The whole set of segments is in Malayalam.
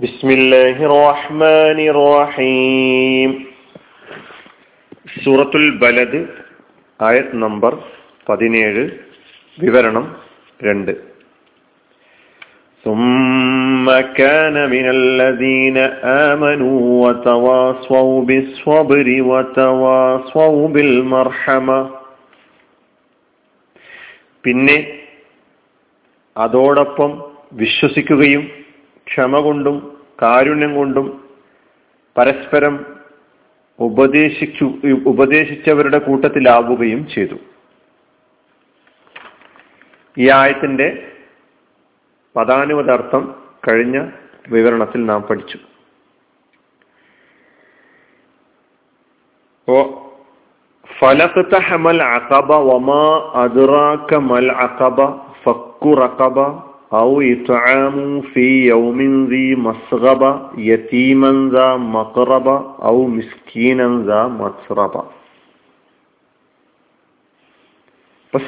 بسم الله الرحمن الرحيم സൂറത്തുൽ ബലദ് ആയത് നമ്പർ പതിനേഴ് വിവരണം രണ്ട് ثم كان من الذين آمنوا وتواصوا بالصبر وتواصوا بالمرحمة പിന്നെ അതോടൊപ്പം വിശ്വസിക്കുകയും ക്ഷമ കൊണ്ടും കാരുണ്യം കൊണ്ടും പരസ്പരം ഉപദേശിച്ചു ഉപദേശിച്ചവരുടെ കൂട്ടത്തിലാവുകയും ചെയ്തു. ഈ ആയത്തിന്റെ പദാനുപദാർത്ഥം കഴിഞ്ഞ വിവരണത്തിൽ നാം പഠിച്ചു. ഓ ഫലഖ്തഹമൽ അഖബ വമാ അദ്റാക അഖബ ഫക്കു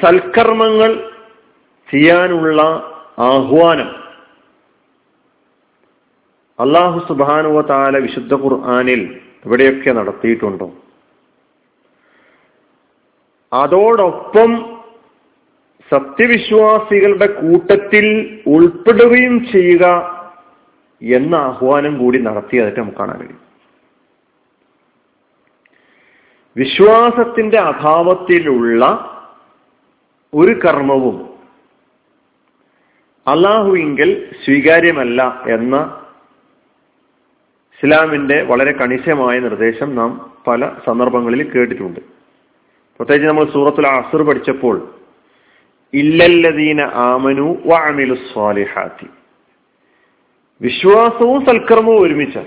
സൽക്കർമ്മങ്ങൾ ചെയ്യാനുള്ള ആഹ്വാനം അള്ളാഹു സുബാനുവ താല വിശുദ്ധ ഖുർആാനിൽ എവിടെയൊക്കെ നടത്തിയിട്ടുണ്ടോ? അതോടൊപ്പം സത്യവിശ്വാസികളുടെ കൂട്ടത്തിൽ ഉൾപ്പെടുകയും ചെയ്യുക എന്ന ആഹ്വാനം കൂടി നടത്തിയതായിട്ട് നമുക്ക് കാണാൻ കഴിയും. വിശ്വാസത്തിന്റെ അഭാവത്തിലുള്ള ഒരു കർമ്മവും അള്ളാഹുവിങ്കിൽ സ്വീകാര്യമല്ല എന്ന ഇസ്ലാമിന്റെ വളരെ കണിശമായ നിർദ്ദേശം നാം പല സന്ദർഭങ്ങളിൽ കേട്ടിട്ടുണ്ട്. പ്രത്യേകിച്ച് നമ്മൾ സൂറത്തുൽ അസുർ പഠിച്ചപ്പോൾ ഇല്ലല്ലദീന ആമനു വാമിലു സ്വാലിഹാത്തി. വിശ്വാസവും സൽക്കർമ്മവും ഒരുമിച്ച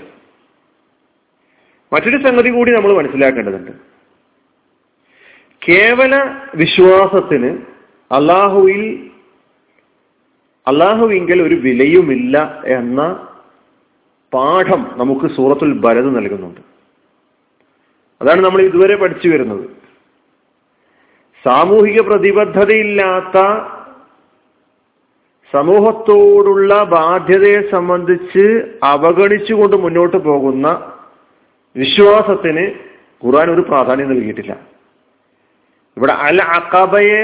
മറ്റൊരു സംഗതി കൂടി നമ്മൾ മനസ്സിലാക്കേണ്ടതുണ്ട്. കേവല വിശ്വാസത്തിന് അള്ളാഹുവിൽ അള്ളാഹുവിങ്കൽ ഒരു വിലയുമില്ല എന്ന പാഠം നമുക്ക് സൂറത്തുൽ ബലത് നൽകുന്നുണ്ട്. അതാണ് നമ്മൾ ഇതുവരെ പഠിച്ചു വരുന്നത്. സാമൂഹിക പ്രതിബദ്ധതയില്ലാത്ത സമൂഹത്തോടുള്ള ബാധ്യതയെ സംബന്ധിച്ച് അവഗണിച്ചുകൊണ്ട് മുന്നോട്ട് പോകുന്ന വിശ്വാസത്തിന് ഖുർആൻ ഒരു പ്രാധാന്യം നൽകിയിട്ടില്ല. ഇവിടെ അൽ അക്കബയെ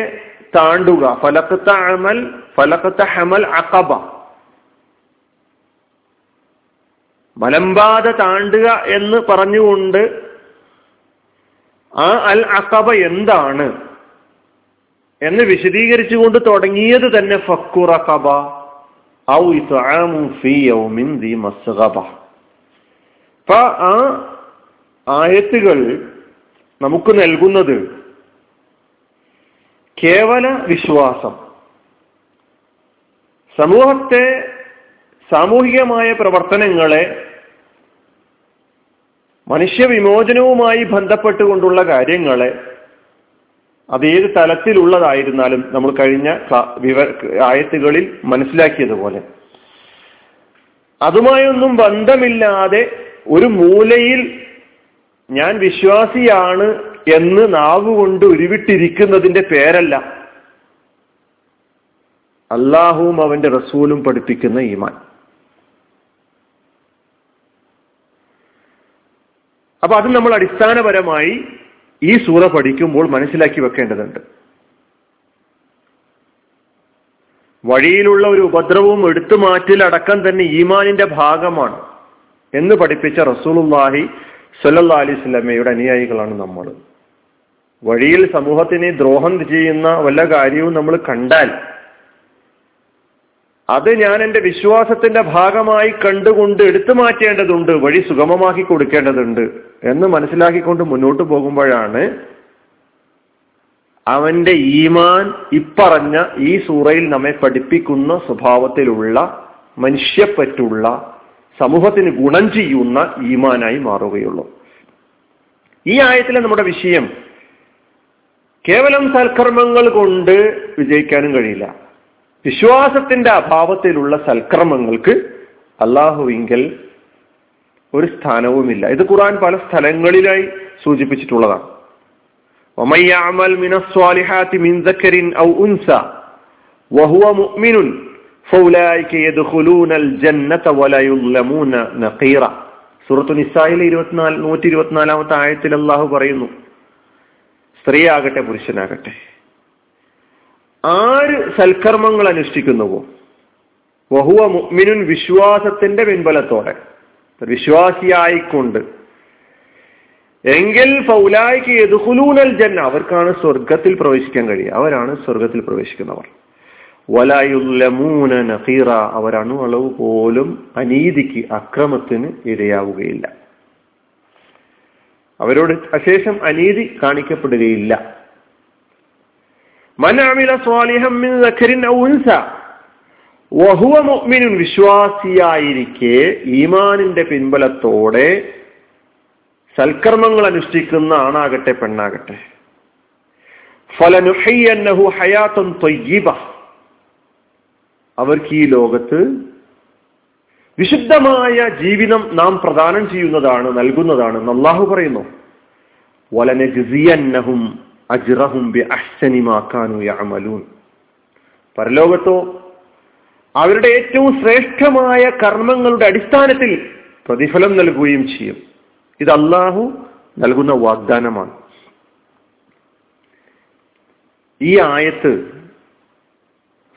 താണ്ടുക. ഫലക്കത്ത അമൽ ഫലക്കത്ത ഹമൽ അക്കബ മലമ്പാത താണ്ടുക എന്ന് പറഞ്ഞുകൊണ്ട് ആ അൽ അക്കബ എന്താണ്? എന്ന് വിശദീകരിച്ചുകൊണ്ട് തുടങ്ങിയത് തന്നെ ഔ ദി മസ്ഗബ. ആ ആയത്തുകൾ നമുക്ക് നൽകുന്നത് കേവല വിശ്വാസം. സമൂഹത്തെ സാമൂഹികമായ പ്രവർത്തനങ്ങളെ മനുഷ്യവിമോചനവുമായി ബന്ധപ്പെട്ടുകൊണ്ടുള്ള കാര്യങ്ങളെ അത് ഏത് തലത്തിലുള്ളതായിരുന്നാലും നമ്മൾ കഴിഞ്ഞ ആയത്തുകളിൽ മനസ്സിലാക്കിയതുപോലെ. അതുമായൊന്നും ബന്ധമില്ലാതെ ഒരു മൂലയിൽ ഞാൻ വിശ്വാസിയാണ് എന്ന് നാവുകൊണ്ട് ഉരുവിട്ടിരിക്കുന്നതിന്റെ പേരല്ല. അള്ളാഹുവും അവന്റെ റസൂലും പഠിപ്പിക്കുന്ന ഈമാൻ. അപ്പൊ അത് നമ്മൾ അടിസ്ഥാനപരമായി ഈ സൂറ പഠിക്കുമ്പോൾ മനസ്സിലാക്കി വെക്കേണ്ടതുണ്ട്. വഴിയിലുള്ള ഒരു ഉപദ്രവവും എടുത്തു അടക്കം തന്നെ ഈമാനിന്റെ ഭാഗമാണ് എന്ന് പഠിപ്പിച്ച റസൂലുല്ലാഹി സല്ലാ അലൈഹി സ്വലമയുടെ അനുയായികളാണ് നമ്മൾ. വഴിയിൽ സമൂഹത്തിനെ ദ്രോഹം ചെയ്യുന്ന വല്ല കാര്യവും നമ്മൾ കണ്ടാൽ അത് ഞാൻ എന്റെ വിശ്വാസത്തിന്റെ ഭാഗമായി കണ്ടുകൊണ്ട് എടുത്തു മാറ്റേണ്ടതുണ്ട് വഴി സുഗമമാക്കി കൊടുക്കേണ്ടതുണ്ട് എന്ന് മനസ്സിലാക്കിക്കൊണ്ട് മുന്നോട്ട് പോകുമ്പോഴാണ് അവന്റെ ഈമാൻ ഇപ്പറഞ്ഞ ഈ സൂറയിൽ നമ്മെ പഠിപ്പിക്കുന്ന സ്വഭാവത്തിലുള്ള മനുഷ്യപ്പറ്റുള്ള സമൂഹത്തിന് ഗുണം ചെയ്യുന്ന ഈമാനായി മാറുകയുള്ളൂ. ഈ ആയത്തിലെ നമ്മുടെ വിഷയം കേവലം സൽക്കർമ്മങ്ങൾ കൊണ്ട് വിജയിക്കാനും കഴിയില്ല. വിശ്വാസത്തിന്റെ അഭാവത്തിലുള്ള സൽക്രമങ്ങൾക്ക് അള്ളാഹുവിങ്കൽ ഒരു സ്ഥാനവുമില്ല. ഇത് ഖുറാൻ പല സ്ഥലങ്ങളിലായി സൂചിപ്പിച്ചിട്ടുള്ളതാണ്. സൂറത്തു നിസായിലെ ഇരുപത്തിനാല് നൂറ്റി ഇരുപത്തിനാലാമത്തെ ആയത്തിൽ അള്ളാഹു പറയുന്നു സ്ത്രീയാകട്ടെ പുരുഷനാകട്ടെ ആര് സൽക്കർമ്മങ്ങൾ അനുഷ്ഠിക്കുന്നുവോ? വഹുവ മുഅ്മിനുൻ വിശ്വാസത്തിന്റെ പിൻബലത്തോടെ. വിശ്വാസിയായിക്കൊണ്ട്. എങ്കിൽ ഫൗലായിക്ക് എതുഹുലൂനൽ ജന്ന അവർക്കാണ് സ്വർഗത്തിൽ പ്രവേശിക്കാൻ കഴിയുക. അവരാണ് സ്വർഗത്തിൽ പ്രവേശിക്കുന്നവർ. വലായുല്ലമൂന നഖീറ അവർ അളവ് പോലും അനീതിക്ക് അക്രമത്തിന് ഇരയാവുകയില്ല. അവരോട് അശേഷം അനീതി കാണിക്കപ്പെടുകയില്ല. വിശ്വാസിയായിരിക്കെ ഈമാനിന്റെ പിൻബലത്തോടെ സൽക്കർമ്മങ്ങൾ അനുഷ്ഠിക്കുന്ന ആണാകട്ടെ പെണ്ണാകട്ടെ. ഫലനുഹയ്യന്നഹു തൊയ്യബ. അവർക്ക് ഈ ലോകത്ത് വിശുദ്ധമായ ജീവിതം നാം പ്രദാനം ചെയ്യുന്നതാണ് നൽകുന്നതാണ് അള്ളാഹു പറയുന്നു. വലനജിയന്നഹും അജ്റഹും ബി അഹ്സനിമാക്കാനു യഅമലൂൻ. പരലോകത്തോ അവരുടെ ഏറ്റവും ശ്രേഷ്ഠമായ കർമ്മങ്ങളുടെ അടിസ്ഥാനത്തിൽ പ്രതിഫലം നൽകുകയും ചെയ്യും. ഇത് അള്ളാഹു നൽകുന്ന വാഗ്ദാനമാണ്. ഈ ആയത്ത്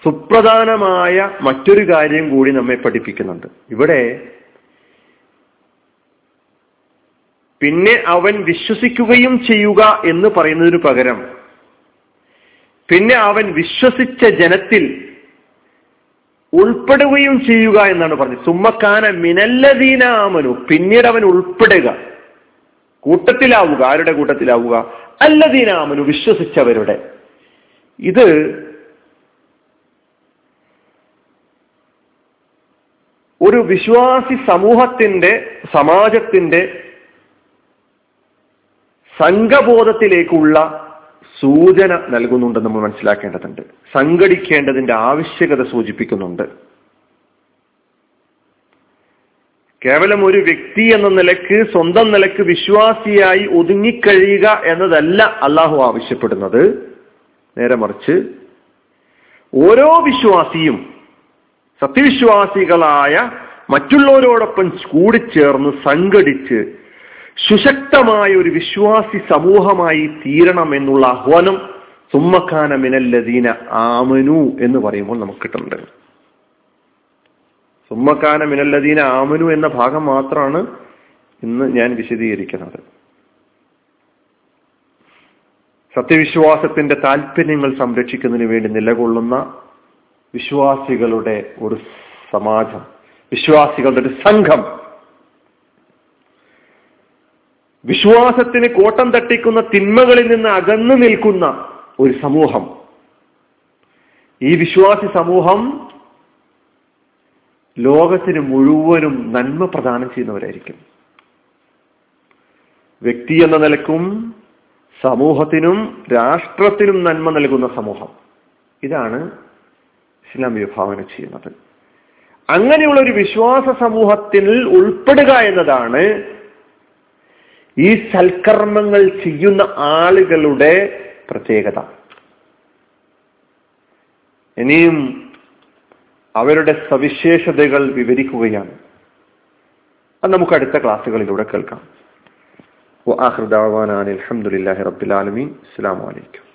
സുപ്രധാനമായ മറ്റൊരു കാര്യം കൂടി നമ്മെ പഠിപ്പിക്കുന്നുണ്ട്. ഇവിടെ പിന്നെ അവൻ വിശ്വസിക്കുകയും ചെയ്യുക എന്ന് പറയുന്നതിനു പകരം. പിന്നെ അവൻ വിശ്വസിച്ച ജനത്തിൽ ഉൾപ്പെടുകയും ചെയ്യുക എന്നാണ് പറഞ്ഞത്. സുമ്മക്കാന മിനല്ലദീനാമനു പിന്നീട് അവൻ ഉൾപ്പെടുക. കൂട്ടത്തിലാവുക. ആരുടെ കൂട്ടത്തിലാവുക? അല്ലദീനാമനു വിശ്വസിച്ചവരുടെ. ഇത് ഒരു വിശ്വാസി സമൂഹത്തിന്റെ സമാജത്തിന്റെ സംഘബോധത്തിലേക്കുള്ള സൂചന നൽകുന്നുണ്ട് നമ്മൾ മനസ്സിലാക്കേണ്ടതുണ്ട്. സംഘടിക്കേണ്ടതിന്റെ ആവശ്യകത സൂചിപ്പിക്കുന്നുണ്ട്. കേവലം ഒരു വ്യക്തി എന്ന നിലയ്ക്ക് സ്വന്തം നിലയ്ക്ക് വിശ്വാസിയായി ഒതുങ്ങിക്കഴിയുക എന്നതല്ല അള്ളാഹു ആവശ്യപ്പെടുന്നത്. നേരെ മറിച്ച് ഓരോ വിശ്വാസിയും സത്യവിശ്വാസികളായ മറ്റുള്ളവരോടൊപ്പം കൂടിച്ചേർന്ന് സംഘടിച്ച് സുശക്തമായ ഒരു വിശ്വാസി സമൂഹമായി തീരണം എന്നുള്ള ആഹ്വാനം സുമ്മഖാന മിനല്ലദീന ആമനു എന്ന് പറയുമ്പോൾ നമുക്ക് കിട്ടുന്നുണ്ട്. സുമ്മക്കാന മിനല്ലദീന ആമനു എന്ന ഭാഗം മാത്രമാണ് ഇന്ന് ഞാൻ വിശദീകരിക്കുന്നത്. സത്യവിശ്വാസത്തിന്റെ താല്പര്യങ്ങൾ സംരക്ഷിക്കുന്നതിന് വേണ്ടി നിലകൊള്ളുന്ന വിശ്വാസികളുടെ ഒരു സമാജം വിശ്വാസികളുടെ ഒരു സംഘം വിശ്വാസത്തിന് കോട്ടം തട്ടിക്കുന്ന തിന്മകളിൽ നിന്ന് അകന്നു നിൽക്കുന്ന ഒരു സമൂഹം. ഈ വിശ്വാസി സമൂഹം ലോകത്തിന് മുഴുവനും നന്മ പ്രദാനം ചെയ്യുന്നവരായിരിക്കും. വ്യക്തി എന്ന നിലക്കും സമൂഹത്തിനും രാഷ്ട്രത്തിനും നന്മ നൽകുന്ന സമൂഹം. ഇതാണ് ഇസ്ലാം വിഭാവന ചെയ്യുന്നത്. അങ്ങനെയുള്ള ഒരു വിശ്വാസ സമൂഹത്തിൽ ഉൾപ്പെടുക എന്നതാണ് ഈ സൽക്കർമ്മങ്ങൾ ചെയ്യുന്ന ആളുകളുടെ പ്രത്യേകത. ഇനിയും അവരുടെ സവിശേഷതകൾ വിവരിക്കുകയാണ്. അത് നമുക്ക് അടുത്ത ക്ലാസ്സുകളിലൂടെ കേൾക്കാം. അലഹമുല്ലാഹി റബ്ബുലാലമീൻ അസ്സാം വലൈക്കും